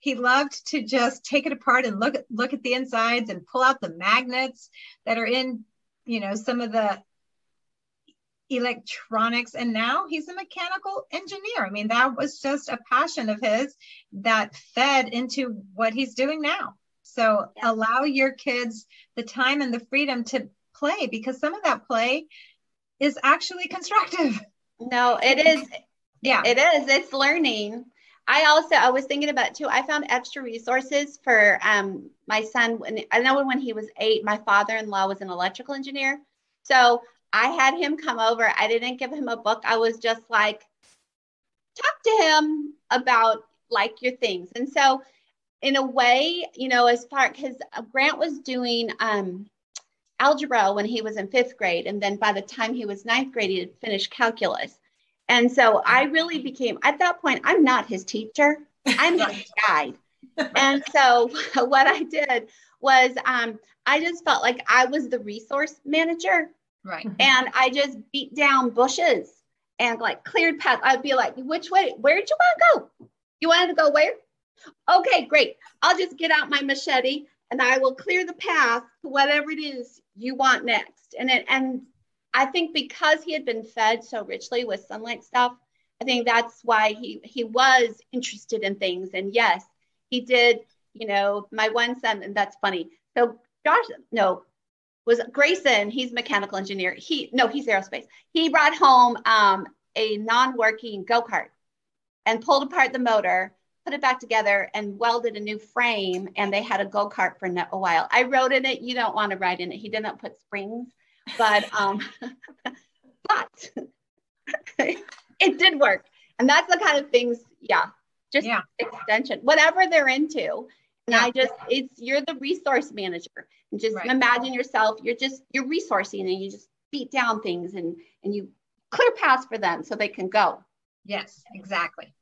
he loved to just take it apart and look at look at the insides and pull out the magnets that are in you know some of the electronics and now he's a mechanical engineer i mean that was just a passion of his that fed into what he's doing now so yeah. allow your kids the time and the freedom to play because some of that play is actually constructive. No, it is. Yeah, it is. It's learning. I also I was thinking about too. I found extra resources for um my son. When I know when he was eight, my father-in-law was an electrical engineer, so I had him come over. I didn't give him a book. I was just like, talk to him about like your things. And so in a way, you know, as far because Grant was doing um, algebra when he was in fifth grade, and then by the time he was ninth grade, he had finished calculus. And so I really became at that point. I'm not his teacher. I'm his *laughs* guide. and so *laughs* what I did was um, I just felt like I was the resource manager. Right. *laughs* And I just beat down bushes and like cleared paths. I'd be like, which way? Where'd you want to go? You wanted to go where? Okay, great. I'll just get out my machete and I will clear the path to whatever it is you want next. And it, and I think because he had been fed so richly with Sonlight stuff, I think that's why he he was interested in things. And yes, he did. You know, my one son, and that's funny. So Josh, no, was Grayson. He's mechanical engineer. He no, he's aerospace. He brought home um, a non-working go kart and pulled apart the motor, put it back together, and welded a new frame. And they had a go kart for a while. I rode in it. You don't want to ride in it. He didn't put springs, but um, *laughs* but *laughs* it did work. And that's the kind of things, yeah, just yeah. extension, whatever they're into. And yeah. I just, it's, you're the resource manager. And just right. imagine yourself, you're just, you're resourcing and you just beat down things and, and you clear paths for them so they can go. Yes, exactly.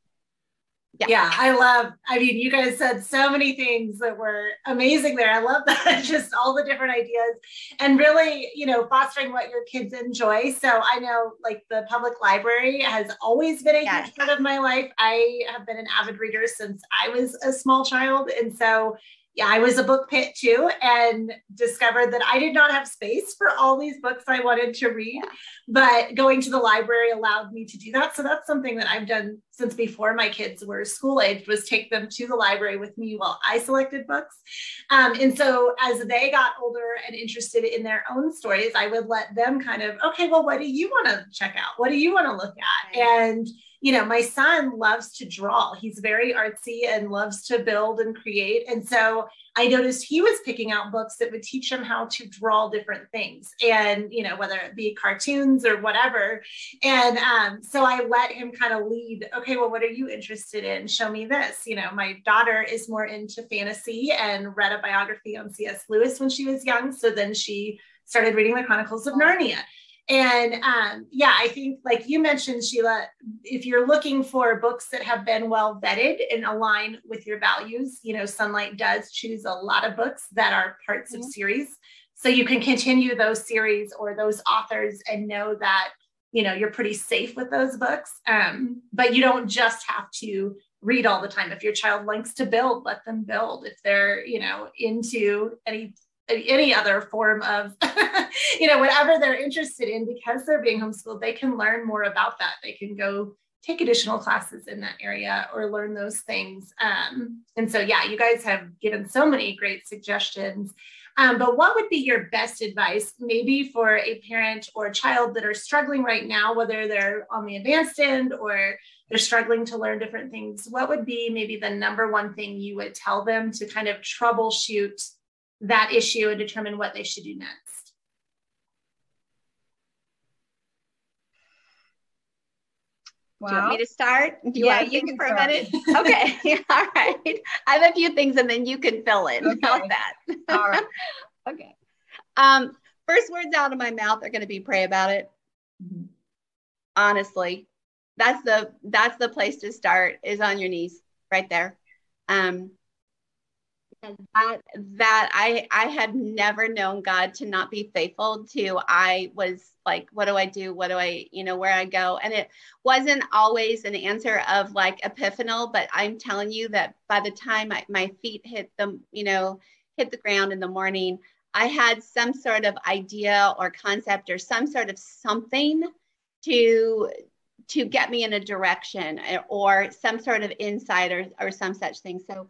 Yeah. yeah, I love. I mean, you guys said so many things that were amazing there. I love *laughs* that, just all the different ideas, and really, you know, fostering what your kids enjoy. So I know, like, the public library has always been a yes. huge part of my life. I have been an avid reader since I was a small child, and so yeah, I was a book pit too and discovered that I did not have space for all these books I wanted to read. But going to the library allowed me to do that. So that's something that I've done since before my kids were school age was take them to the library with me while I selected books. Um, and so as they got older and interested in their own stories, I would let them kind of, okay, well, what do you want to check out? What do you want to look at? And you know, my son loves to draw. He's very artsy and loves to build and create. And so I noticed he was picking out books that would teach him how to draw different things and, you know, whether it be cartoons or whatever. And um, so I let him kind of lead, okay, well, what are you interested in? Show me this. You know, my daughter is more into fantasy and read a biography on C.S. Lewis when she was young. So then she started reading the Chronicles of Narnia. And um, yeah, I think, like you mentioned, Sheila, if you're looking for books that have been well vetted and align with your values, you know, Sonlight does choose a lot of books that are parts mm-hmm. of series. So you can continue those series or those authors and know that, you know, you're pretty safe with those books. Um, but you don't just have to read all the time. If your child likes to build, let them build. If they're, you know, into any any other form of *laughs* you know whatever they're interested in because they're being homeschooled they can learn more about that. They can go take additional classes in that area or learn those things. Um, and so yeah you guys have given so many great suggestions. Um, but what would be your best advice maybe for a parent or a child that are struggling right now whether they're on the advanced end or they're struggling to learn different things? What would be maybe the number one thing you would tell them to kind of troubleshoot that issue and determine what they should do next. Wow. Do you want me to start? Do you yeah, want to think for start. a minute? *laughs* okay. *laughs* All right. I have a few things and then you can fill in. Okay. How's that? All right. *laughs* okay. Um, first words out of my mouth are going to be pray about it. Mm-hmm. Honestly, that's the that's the place to start is on your knees right there. Um, that that I I had never known God to not be faithful to. I was like, what do I do? What do I, you know, where I go? And it wasn't always an answer of like epiphanal, but I'm telling you that by the time I, my feet hit the, you know, hit the ground in the morning, I had some sort of idea or concept or some sort of something to to get me in a direction or some sort of insight or, or some such thing. So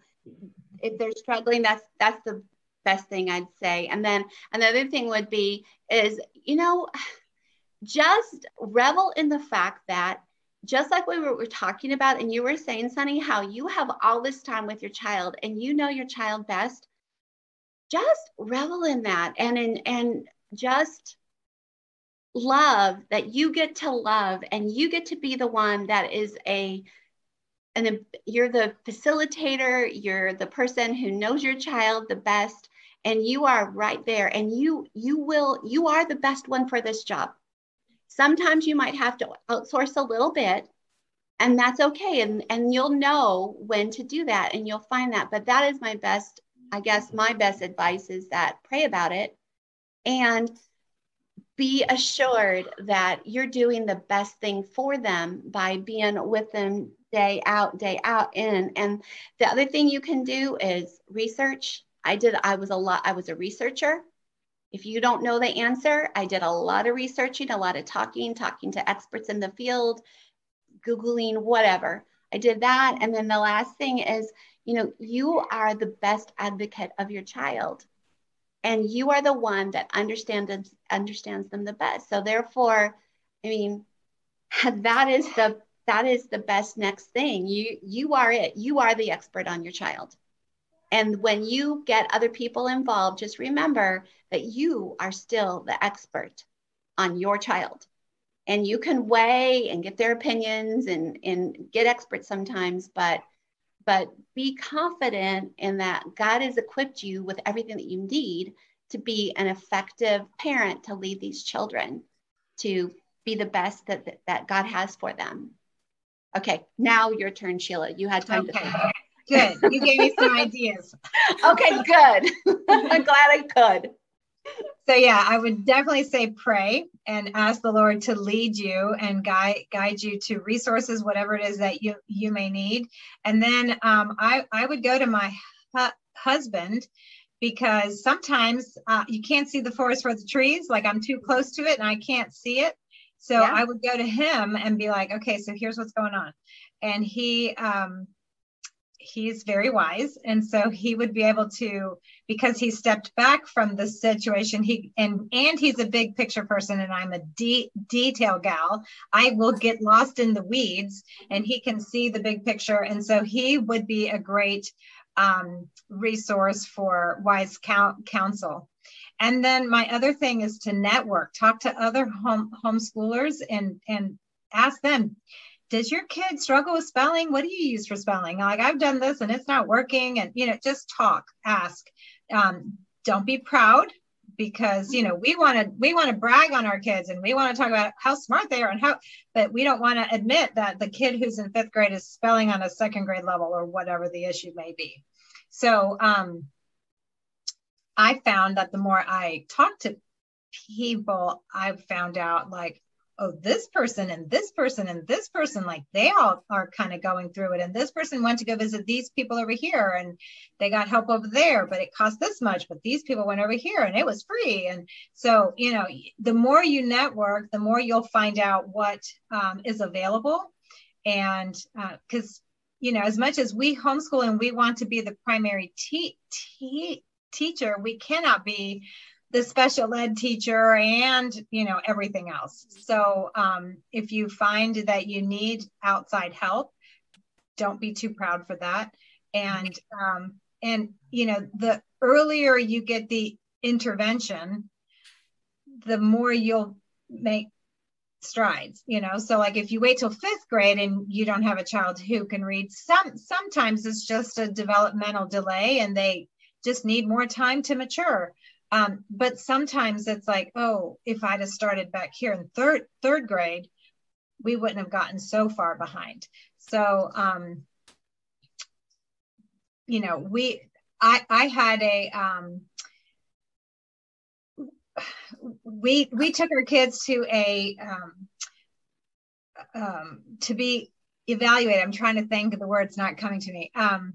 if they're struggling, that's that's the best thing I'd say. And then another thing would be is, you know, just revel in the fact that just like we were, were talking about, and you were saying, Sunny, how you have all this time with your child and you know your child best, just revel in that and in and just love that you get to love and you get to be the one that is a and then you're the facilitator, you're the person who knows your child the best and you are right there and you you will you are the best one for this job. Sometimes you might have to outsource a little bit and that's okay and and you'll know when to do that and you'll find that but that is my best I guess my best advice is that pray about it and be assured that you're doing the best thing for them by being with them day out, day out in. And the other thing you can do is research. I did, I was a lot, I was a researcher. If you don't know the answer, I did a lot of researching, a lot of talking, talking to experts in the field, Googling, whatever. I did that. And then the last thing is, you know, you are the best advocate of your child. And you are the one that understands understands them the best. So therefore, I mean, *laughs* that is the that is the best next thing. You you are it. You are the expert on your child. And when you get other people involved, just remember that you are still the expert on your child. And you can weigh and get their opinions and, and get experts sometimes, but but be confident in that God has equipped you with everything that you need to be an effective parent to lead these children to be the best that, that God has for them. Okay, now your turn, Sheila. You had time okay. to think. Good. You gave me some ideas. *laughs* okay, good. *laughs* I'm glad I could. So yeah, I would definitely say pray and ask the Lord to lead you and guide guide you to resources, whatever it is that you you may need. And then um, I I would go to my hu- husband because sometimes uh, you can't see the forest for the trees. Like I'm too close to it and I can't see it. So yeah. I would go to him and be like, okay, so here's what's going on. And he, um, he's very wise. And so he would be able to, because he stepped back from the situation, he, and, and he's a big picture person and I'm a de- detail gal. I will get lost in the weeds and he can see the big picture. And so he would be a great um, resource for wise counsel and then my other thing is to network, talk to other home homeschoolers and and ask them, does your kid struggle with spelling? What do you use for spelling? Like I've done this and it's not working. And you know, just talk, ask. Um, don't be proud because you know we want to we want to brag on our kids and we want to talk about how smart they are and how but we don't want to admit that the kid who's in fifth grade is spelling on a second grade level or whatever the issue may be so um I found that the more I talked to people, I found out like, oh, this person and this person and this person, like they all are kind of going through it. And this person went to go visit these people over here and they got help over there, but it cost this much. But these people went over here and it was free. And so, you know, the more you network, the more you'll find out what um, is available. And because, uh, you know, as much as we homeschool and we want to be the primary te- te- teacher, we cannot be the special ed teacher and you know everything else. So um, if you find that you need outside help don't be too proud for that. And um, and you know the earlier you get the intervention the more you'll make strides you know? So like if you wait till fifth grade and you don't have a child who can read some sometimes it's just a developmental delay and they just need more time to mature. Um, but sometimes it's like, oh, if I'd have started back here in third third grade, we wouldn't have gotten so far behind. So, um, you know, we I I had a um, we we took our kids to a um, um, to be evaluated. I'm trying to think of the words not coming to me. Um,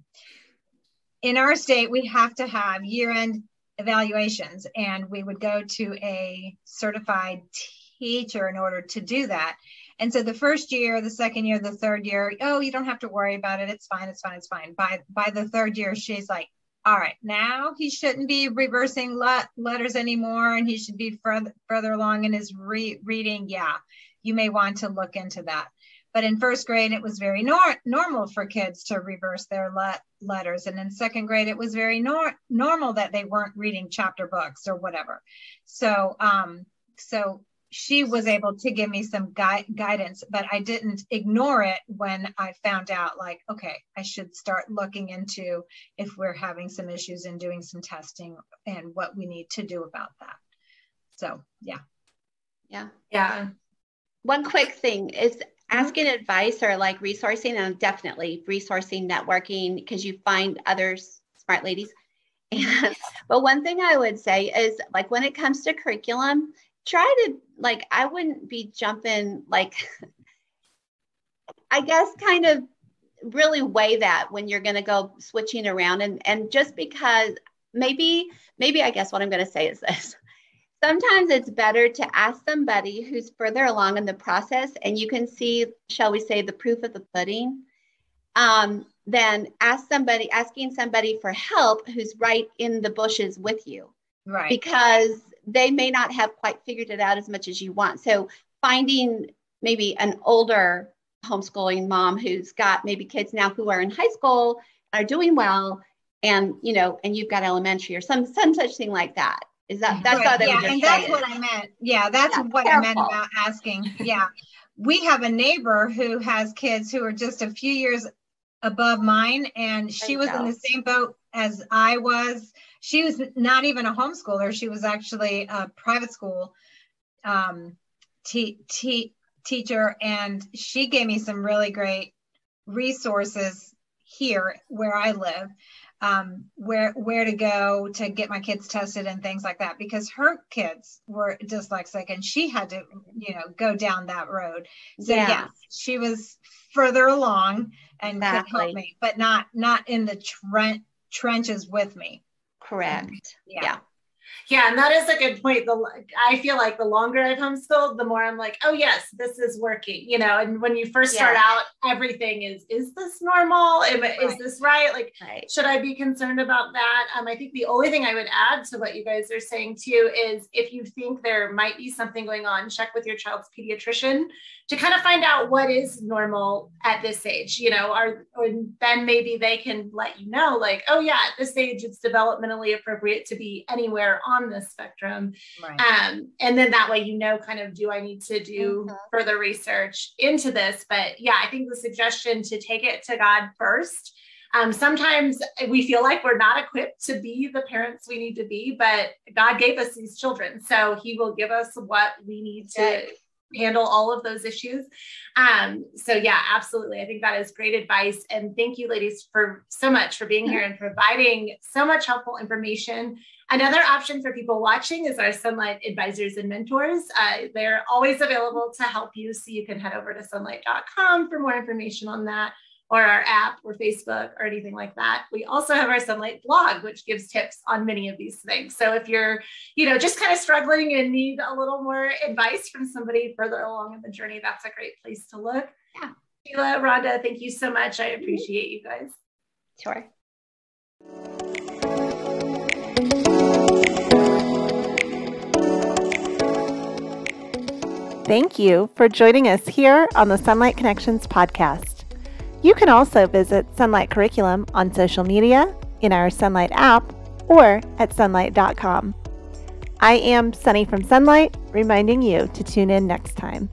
in our state, we have to have year end evaluations, and we would go to a certified teacher in order to do that. And so the first year, the second year, the third year, oh, you don't have to worry about it. It's fine. It's fine. It's fine. By by the third year, she's like, all right, now he shouldn't be reversing le- letters anymore, and he should be further further along in his re- reading. Yeah, you may want to look into that. But in first grade, it was very nor- normal for kids to reverse their le- letters. And in second grade, it was very nor- normal that they weren't reading chapter books or whatever. So, um, so she was able to give me some gui- guidance, but I didn't ignore it when I found out, like, okay, I should start looking into if we're having some issues and doing some testing and what we need to do about that. So, yeah. Yeah. Yeah. One quick thing is Mm-hmm. asking advice or like resourcing and definitely resourcing networking because you find other smart ladies. And, *laughs* mm-hmm. but one thing I would say is like when it comes to curriculum, try to like I wouldn't be jumping like *laughs* I guess kind of really weigh that when you're going to go switching around. And and just because maybe maybe I guess what I'm going to say is this. Sometimes it's better to ask somebody who's further along in the process and you can see, shall we say, the proof of the pudding, um, than ask somebody asking somebody for help who's right in the bushes with you. Right. Because they may not have quite figured it out as much as you want. So finding maybe an older homeschooling mom who's got maybe kids now who are in high school are doing well and you know and you've got elementary or some some such thing like that is that that's right, what yeah, I and that's what I meant. Yeah, that's Yeah, what I meant about asking. Yeah. we have a neighbor who has kids who are just a few years above mine and she was in the same boat as I was. She was not even a homeschooler. She was actually a private school um, te- te- teacher and she gave me some really great resources here where I live um, where where to go to get my kids tested and things like that because her kids were dyslexic and she had to you know go down that road. So Yeah. yes she was further along and could help me but not not in the tren- trenches with me. Correct. Yeah, Yeah. Yeah, and that is a good point. The I feel like the longer I've homeschooled, the more I'm like, oh yes, this is working. You know, and when you first start out, everything is, is this normal? Am I- Is this right? Like, right should I be concerned about that? Um, I think the only thing I would add to what you guys are saying too is if you think there might be something going on, check with your child's pediatrician to kind of find out what is normal at this age. You know, are and then maybe they can let you know, like, oh yeah, at this age it's developmentally appropriate to be anywhere on the spectrum. right Um, and then that way you know kind of do I need to do Mhm. further research into this? But yeah, I think the suggestion to take it to God first. Um, sometimes we feel like we're not equipped to be the parents we need to be, but God gave us these children, so He will give us what we need to. Handle all of those issues. Um, so yeah, absolutely. I think that is great advice. And thank you, ladies, for so much for being here and providing so much helpful information. Another option for people watching is our Sonlight advisors and mentors. Uh, they're always available to help you. So you can head over to sonlight.com for more information on that, or our app, or Facebook, or anything like that. We also have our Sonlight blog, which gives tips on many of these things. So if you're, you know, just kind of struggling and need a little more advice from somebody further along in the journey, that's a great place to look. Yeah. Sheila, Rhonda, thank you so much. I mm-hmm. appreciate you guys. sure Thank you for joining us here on the Sonlight Connections podcast. You can also visit Sonlight Curriculum on social media, in our Sonlight app, or at sonlight.com. I am Sunny from Sonlight, reminding you to tune in next time.